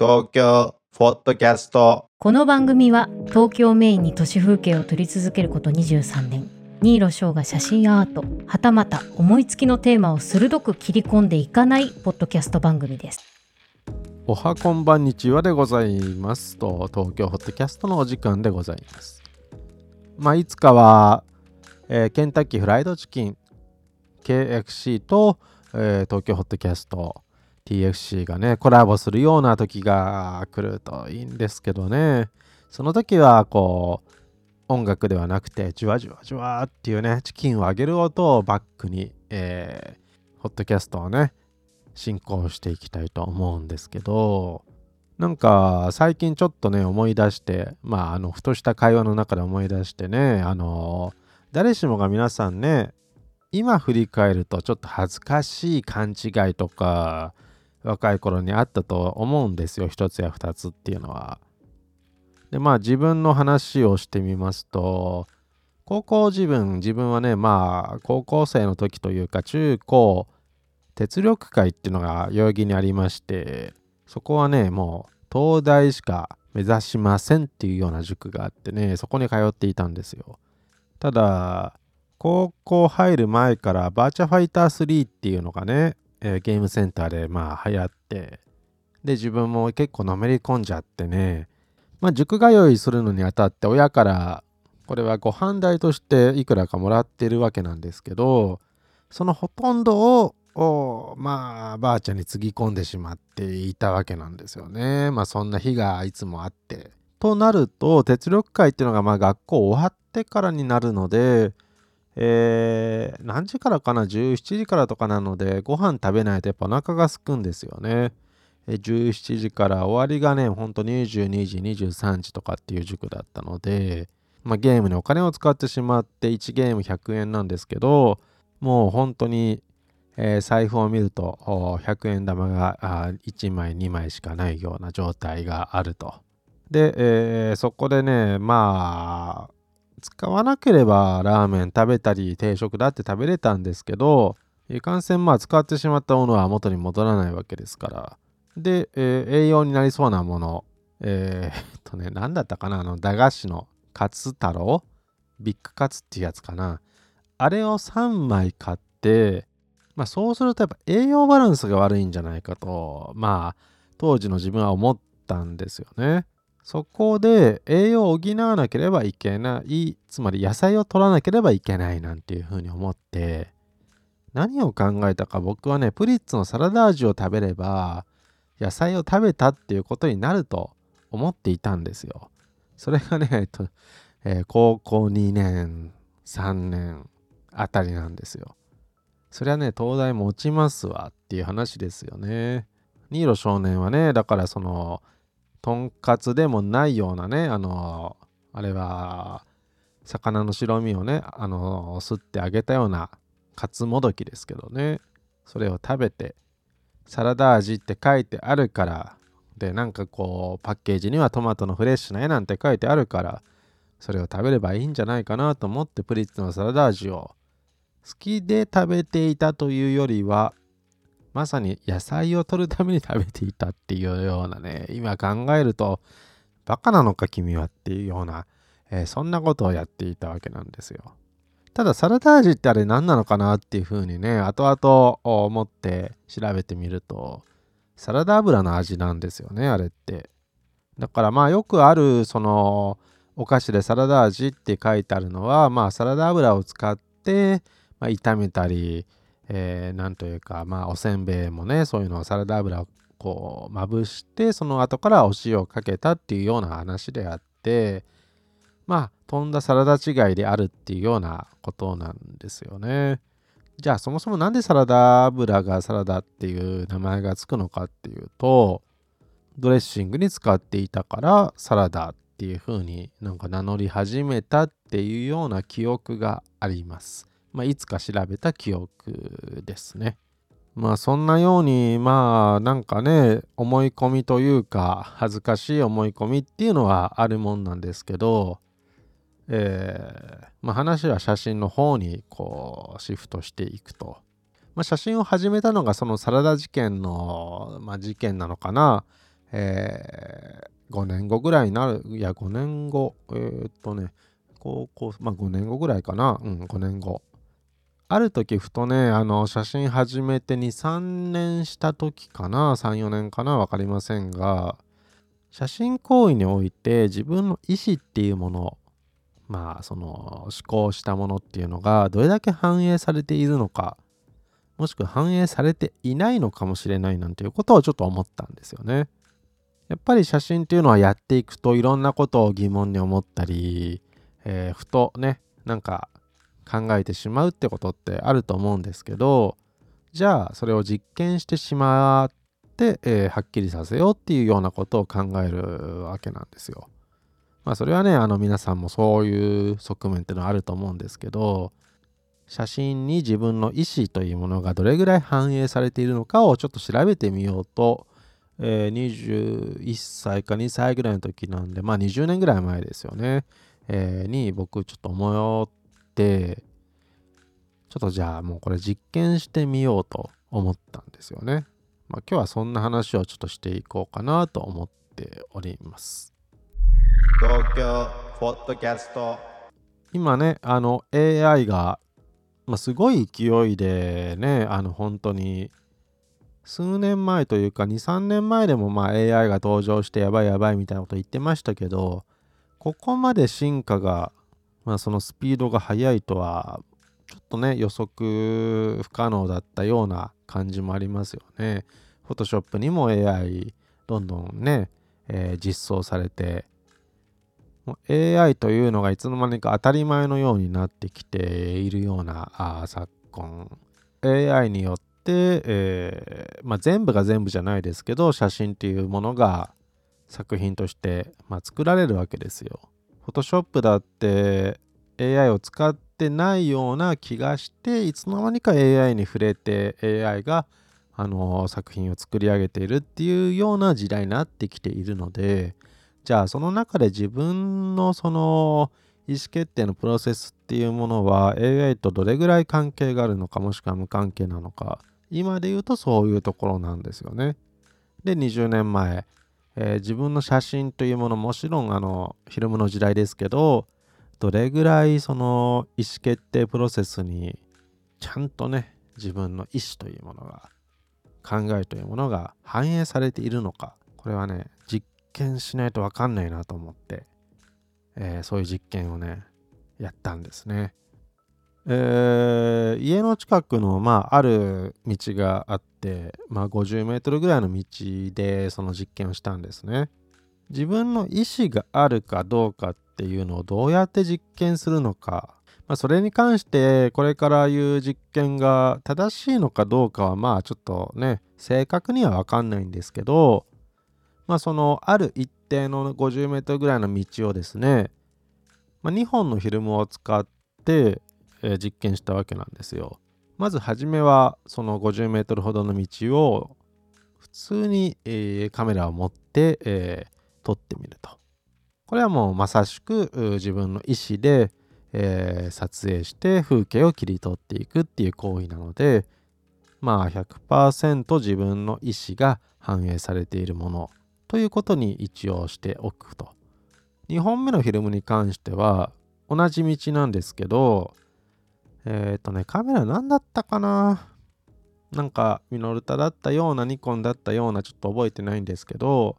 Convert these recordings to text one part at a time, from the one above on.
東京フォットキャスト。この番組は東京メインに都市風景を撮り続けること23年。新納翔が写真アートはたまた思いつきのテーマを鋭く切り込んでいかないポッドキャスト番組です。おはこんばんにちはでございますと東京ホットキャストのお時間でございます。まあいつかは、えーケンタッキーフライドチキン KXC と、えー東京ホットキャスト TFC がねコラボするような時が来るといいんですけどね。その時はこう音楽ではなくてジュワジュワジュワっていうねチキンを揚げる音をバックに、えーホットキャストをね進行していきたいと思うんですけどなんか最近ちょっとね思い出してまああのふとした会話の中で思い出してねあの誰しもが皆さんね今振り返るとちょっと恥ずかしい勘違いとか若い頃にあったと思うんですよ一つや二つっていうのは。でまあ自分の話をしてみますと高校自分自分はねまあ高校生の時というか中高鉄力会っていうのが代々木にありましてそこはねもう東大しか目指しませんっていうような塾があってねそこに通っていたんですよただ高校入る前からバーチャファイター3っていうのがね、えーゲームセンターでまあ流行ってで自分も結構のめり込んじゃってねまあ塾通いするのにあたって親からこれはご飯代としていくらかもらってるわけなんですけどそのほとんどをまあばあちゃんにつぎ込んでしまっていたわけなんですよね。まあそんな日がいつもあって。となると鉄力会っていうのがまあ学校終わってからになるので、えー何時からかな？17時からとかなのでご飯食べないとやっぱお腹が空くんですよね。17時から終わりがねほんと22時23時とかっていう塾だったので、まあ、ゲームにお金を使ってしまって1ゲーム100円なんですけどもう本当にえー財布を見ると100円玉があ1枚2枚しかないような状態があると。で、えーそこでねまあ使わなければラーメン食べたり定食だって食べれたんですけどいかんせんまあ使ってしまったものは元に戻らないわけですから。で、えー栄養になりそうなものえー、っとね何だったかなあの駄菓子のカツ太郎？ビッグカツっていうやつかな。あれを3枚買ってまあそうするとやっぱ栄養バランスが悪いんじゃないかと、まあ当時の自分は思ったんですよね。そこで栄養を補わなければいけない、つまり野菜を取らなければいけないなんていうふうに思って、何を考えたか僕はね、プリッツのサラダ味を食べれば、野菜を食べたっていうことになると思っていたんですよ。それがね、えっとえー高校2年、3年あたりなんですよ。そりゃね、東大も落ちますわっていう話ですよね。ニーロ少年はね、だからその、とんかつでもないようなね、あの、あれは、魚の白身をね、あの、吸ってあげたようなカツもどきですけどね、それを食べて、サラダ味って書いてあるから、で、なんかこう、パッケージにはトマトのフレッシュな絵なんて書いてあるから、それを食べればいいんじゃないかなと思ってプリッツのサラダ味を好きで食べていたというよりはまさに野菜を取るために食べていたっていうようなね今考えるとバカなのか君はっていうような、えーそんなことをやっていたわけなんですよ。ただサラダ味ってあれ何なのかなっていうふうにね後々思って調べてみるとサラダ油の味なんですよねあれって。だからまあよくあるそのお菓子でサラダ味って書いてあるのはまあサラダ油を使ってまあ、炒めたり、えーなんというか、まあ、おせんべいもね、そういうのをサラダ油をこうまぶして、その後からお塩をかけたっていうような話であって、まあ、飛んだサラダ違いであるっていうようなことなんですよね。じゃあ、そもそもなんでサラダ油がサラダっていう名前がつくのかっていうと、ドレッシングに使っていたからサラダっていう風になんか名乗り始めたっていうような記憶があります。まあ、いつか調べた記憶ですね。まあそんなようにまあなんかね思い込みというか恥ずかしい思い込みっていうのはあるもんなんですけど、えーまあ、話は写真の方にこうシフトしていくと。まあ、写真を始めたのがそのサラダ事件の、まあ、事件なのかな、えー5年後ぐらいになる。いや5年後。えーっとね高校まあ5年後ぐらいかな。うん5年後。ある時ふとねあの写真始めて23年した時かな34年かな分かりませんが写真行為において自分の意思っていうものまあその思考したものっていうのがどれだけ反映されているのかもしくは反映されていないのかもしれないなんていうことをちょっと思ったんですよね。やっぱり写真っていうのはやっていくといろんなことを疑問に思ったり、えーふとねなんか考えてしまうってことってあると思うんですけどじゃあそれを実験してしまって、えーはっきりさせようっていうようなことを考えるわけなんですよ。まあそれはねあの皆さんもそういう側面ってのはあると思うんですけど写真に自分の意思というものがどれぐらい反映されているのかをちょっと調べてみようと、えー21歳か2歳ぐらいの時なんでまあ20年ぐらい前ですよね、えーに僕ちょっと思ってちょっとじゃあもうこれ実験してみようと思ったんですよね。まあ今日はそんな話をちょっとしていこうかなと思っております。東京ポッドキャスト今ねあの AI が、まあ、すごい勢いでねあの本当に数年前というか23年前でもまあ AI が登場してやばいやばいみたいなこと言ってましたけどここまで進化が、まあ、そのスピードが速いとはちょっとね予測不可能だったような感じもありますよね。Photoshop にも AI どんどんね、えー実装されて AI というのがいつの間にか当たり前のようになってきているようなあ昨今 AI によって、えーまあ、全部が全部じゃないですけど写真っていうものが作品として、まあ、作られるわけですよ。Photoshop だって AI を使ってないような気がしていつの間にか AI に触れて AI があの作品を作り上げているっていうような時代になってきているのでじゃあその中で自分のその意思決定のプロセスっていうものは AI とどれぐらい関係があるのかもしくは無関係なのか今で言うとそういうところなんですよね。で20年前、えー自分の写真というものもちろんあのフィルムの時代ですけどどれぐらいその意思決定プロセスにちゃんとね自分の意思というものが考えというものが反映されているのかこれはね実験しないと分かんないなと思って、えーそういう実験をねやったんですね。えー家の近くの、まあ、ある道があって、まあ、50メートルぐらいの道でその実験をしたんですね。自分の意思があるかどうかっていうのをどうやって実験するのか、まあ、それに関してこれから言う実験が正しいのかどうかはまあちょっとね正確には分かんないんですけどまあそのある一定の50メートルぐらいの道をですね、まあ、2本のフィルムを使って、え実験したわけなんですよ。まず初めはその50メートルほどの道を普通に、えカメラを持って、え撮ってみると。これはもうまさしく自分の意思で、え撮影して風景を切り取っていくっていう行為なのでまあ100%自分の意思が反映されているものということに一応しておくと。2本目のフィルムに関しては同じ道なんですけどえっ、とねカメラ何だったかな？なんかミノルタだったようなニコンだったようなちょっと覚えてないんですけど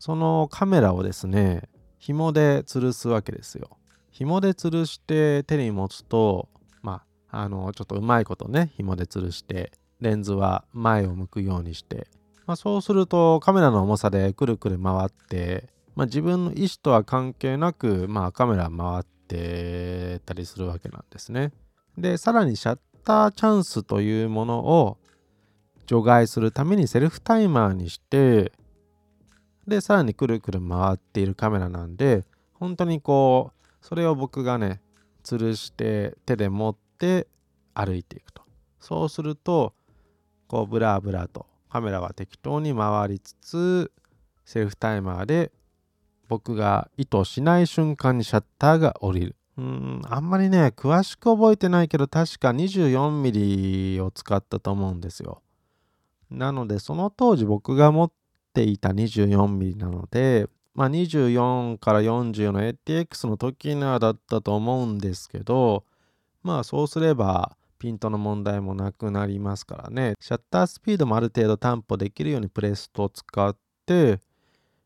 そのカメラをですね紐で吊るすわけですよ。紐で吊るして手に持つとまああのちょっとうまいことね紐で吊るしてレンズは前を向くようにして、まあ、そうするとカメラの重さでくるくる回って、まあ、自分の意思とは関係なく、まあ、カメラ回ってたりするわけなんですね。でさらにシャッターチャンスというものを除外するためにセルフタイマーにしてでさらにくるくる回っているカメラなんで本当にこうそれを僕がね吊るして手で持って歩いていくと。そうするとこうブラブラとカメラは適当に回りつつセルフタイマーで僕が意図しない瞬間にシャッターが降りる。あんまりね詳しく覚えてないけど確か 24mm を使ったと思うんですよなのでその当時僕が持っていた 24mm なので、まあ、24から40の ATX の時なだったと思うんですけど、まあそうすればピントの問題もなくなりますからね。シャッタースピードもある程度担保できるようにプレストを使って、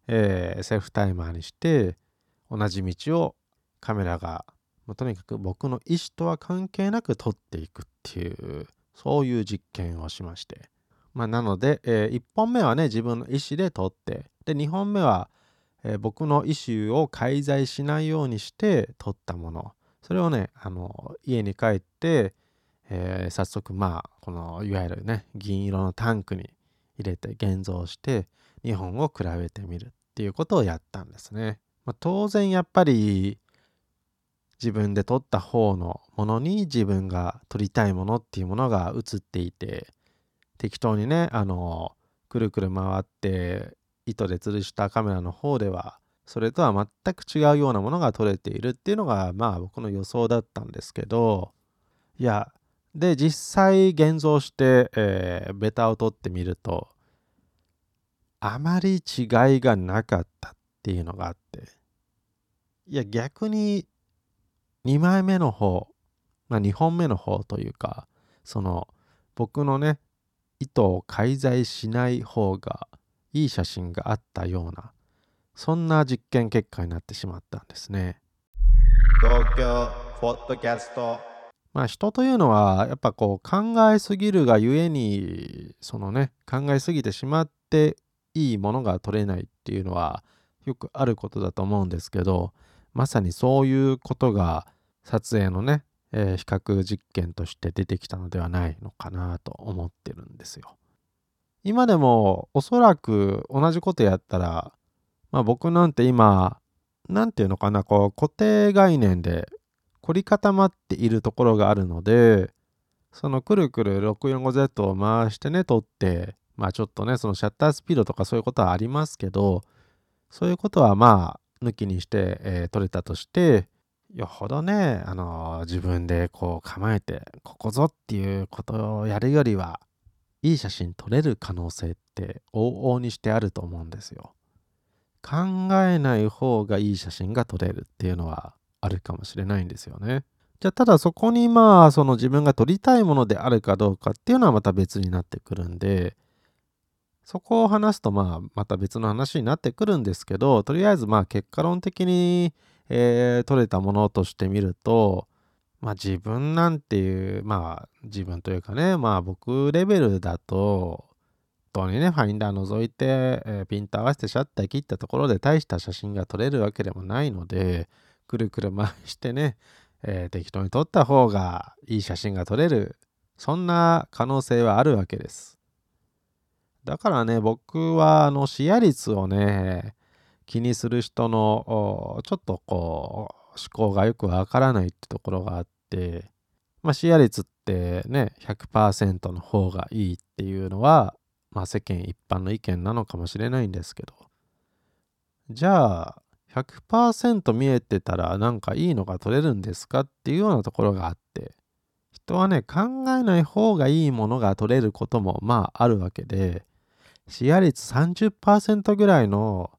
えー、セルフタイマーにして同じ道をカメラが、まあ、とにかく僕の意思とは関係なく撮っていくっていうそういう実験をしまして。まあ、なので、えー、1本目はね自分の意思で撮ってで2本目は、えー、僕の意思を介在しないようにして撮ったものそれをねあの家に帰って、えー、早速まあこのいわゆるね銀色のタンクに入れて現像して2本を比べてみるっていうことをやったんですね。まあ、当然やっぱり自分で撮った方のものに自分が撮りたいものっていうものが映っていて適当にねあのくるくる回って糸で吊るしたカメラの方ではそれとは全く違うようなものが取れているっていうのがまあ僕の予想だったんですけどいやで実際現像して、えー、ベタを取ってみるとあまり違いがなかったっていうのがあっていや逆に2枚目の方、まあ、2本目の方というかその僕のね糸を介在しない方がいい写真があったようなそんな実験結果になってしまったんですね。東京ポッドキャストまあ人というのはやっぱこう考えすぎるがゆえにそのね考えすぎてしまっていいものが撮れないっていうのはよくあることだと思うんですけどまさにそういうことが撮影のね、えー、比較実験として出てきたのではないのかなと思ってるんですよ。今でもおそらく同じことやったらまあ僕なんて今、なんていうのかな、こう固定概念で凝り固まっているところがあるので、そのくるくる 645Z を回してね、撮って、まあちょっとね、そのシャッタースピードとかそういうことはありますけど、そういうことはまあ抜きにして、えー、撮れたとして、よほどね、あの、自分でこう構えて、ここぞっていうことをやるよりは、いい写真撮れる可能性って往々にしてあると思うんですよ。考えない方がいい写真が撮れるっていうのはあるかもしれないんですよね。じゃあただそこにまあその自分が撮りたいものであるかどうかっていうのはまた別になってくるんでそこを話すとまあまた別の話になってくるんですけどとりあえずまあ結果論的に、えー、撮れたものとしてみるとまあ自分なんていうまあ自分というかねまあ僕レベルだと本当にね、ファインダー覗いて、えー、ピント合わせてシャッター切ったところで大した写真が撮れるわけでもないので、くるくる回してね、えー、適当に撮った方がいい写真が撮れる、そんな可能性はあるわけです。だからね、僕はあの視野率をね、気にする人のちょっとこう思考がよくわからないってところがあって、まあ、視野率ってね100%の方がいいっていうのはまあ世間一般の意見なのかもしれないんですけど。じゃあ100%見えてたらなんかいいのが取れるんですかっていうようなところがあって人はね考えない方がいいものが取れることもまああるわけで視野率30%ぐらいの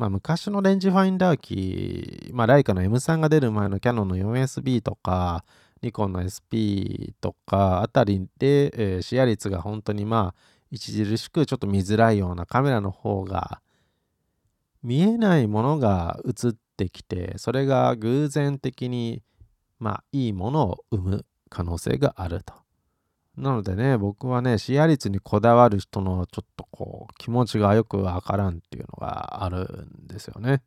まあ昔のレンジファインダー機まあライカの M3 が出る前のキャノンの 4SB とかニコンの SP とかあたりで、えー、視野率が本当にまあ著しくちょっと見づらいようなカメラの方が見えないものが映ってきてそれが偶然的にまあいいものを生む可能性があると。なのでね僕はね視野率にこだわる人のちょっとこう気持ちがよくわからんっていうのがあるんですよね。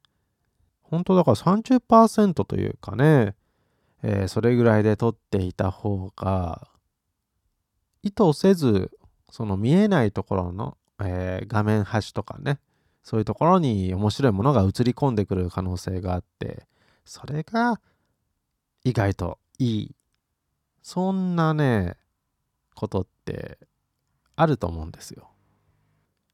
本当だから30%というかね、えー、それぐらいで撮っていた方が意図せずその見えないところの、えー、画面端とかねそういうところに面白いものが映り込んでくる可能性があってそれが意外といいそんなねことってあると思うんですよ。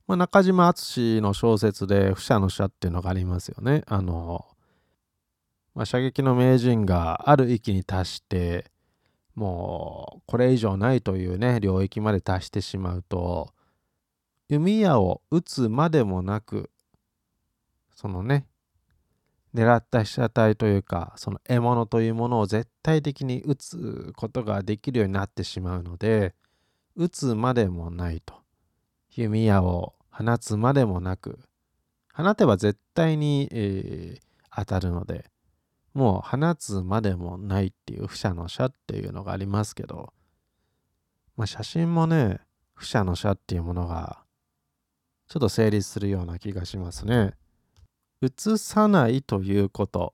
まあ、中島敦の小説で「不射の射」っていうのがありますよね。あの、まあ、射撃の名人がある域に達してもうこれ以上ないというね領域まで達してしまうと弓矢を撃つまでもなくそのね狙った被写体というかその獲物というものを絶対的に撃つことができるようになってしまうので撃つまでもないと弓矢を放つまでもなく放てば絶対に、えー当たるのでもう放つまでもないっていう不射の射っていうのがありますけど、まあ、写真もね不射の射っていうものがちょっと成立するような気がしますね。写さないということ。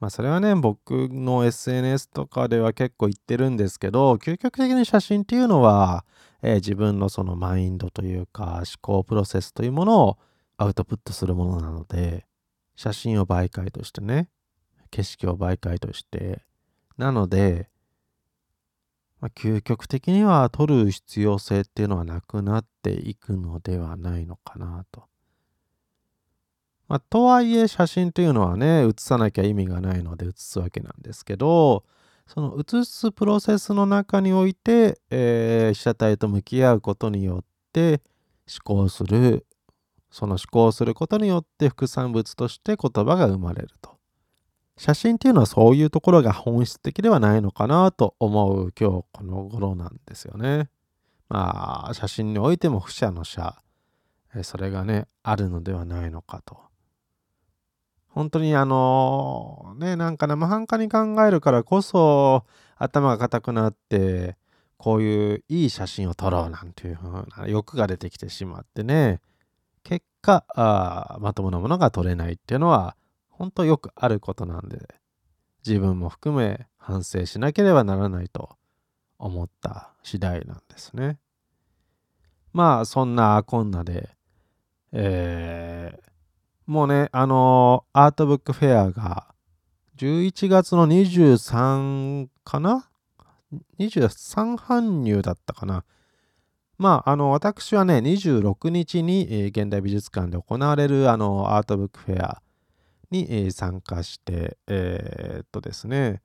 まあそれはね僕の SNS とかでは結構言ってるんですけど究極的に写真っていうのは、えー自分のそのマインドというか思考プロセスというものをアウトプットするものなので写真を媒介としてね景色を媒介としてなので、まあ、究極的には撮る必要性っていうのはなくなっていくのではないのかなと。まあ、とはいえ写真というのはね写さなきゃ意味がないので写すわけなんですけどその写すプロセスの中において、えー被写体と向き合うことによって思考するその思考することによって副産物として言葉が生まれると。写真っていうのはそういうところが本質的ではないのかなと思う今日この頃なんですよね。まあ写真においても不写の写それがねあるのではないのかと。本当にあのねなんか生半可に考えるからこそ頭が硬くなってこういういい写真を撮ろうなんていう風な欲が出てきてしまってね結果あまともなものが撮れないっていうのは本当よくあることなんで自分も含め反省しなければならないと思った次第なんですね。まあそんなこんなで、えーもうねあのアートブックフェアが11月の23かな ?23 搬入だったかなまあ、あの、私はね、26日に、えー現代美術館で行われる、あの、アートブックフェアに、えー参加して、えーっとですね、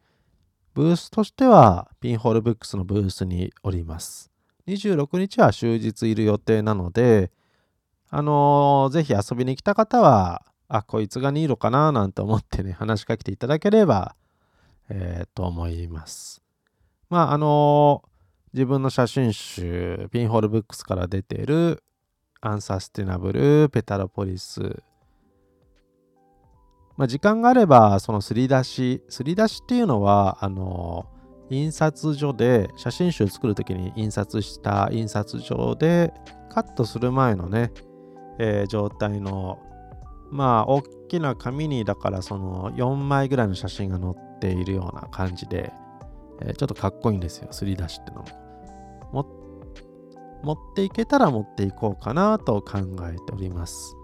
ブースとしては、ピンホールブックスのブースにおります。26日は終日いる予定なので、あのーぜひ遊びに来た方は、あ、こいつがニーロかななんて思ってね、話しかけていただければ、えーと思います。まあ、あのー自分の写真集、ピンホールブックスから出ている、アンサステナブル、ペタロポリス。まあ、時間があれば、そのすり出し、すり出しっていうのは、あのー印刷所で写真集作るときに印刷した印刷所でカットする前のね、えー状態のまあ大きな紙にだからその4枚ぐらいの写真が載っているような感じで、えーちょっとかっこいいんですよ。すり出しってのも。持っていけたら持っていこうかなと考えております。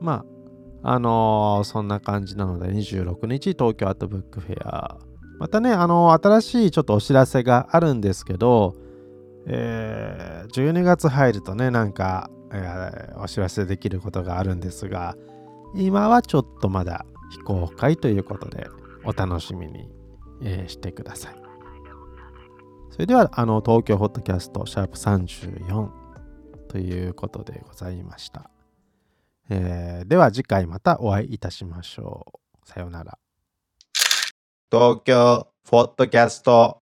まああのーそんな感じなので26日東京アートブックフェア。またねあのー新しいちょっとお知らせがあるんですけどえー12月入るとねなんか、お知らせできることがあるんですが今はちょっとまだ非公開ということでお楽しみに、えしてください。それではあの東京ホットキャストシャープ34ということでございました、えーでは次回またお会いいたしましょう。さようなら。東京ポッドキャスト。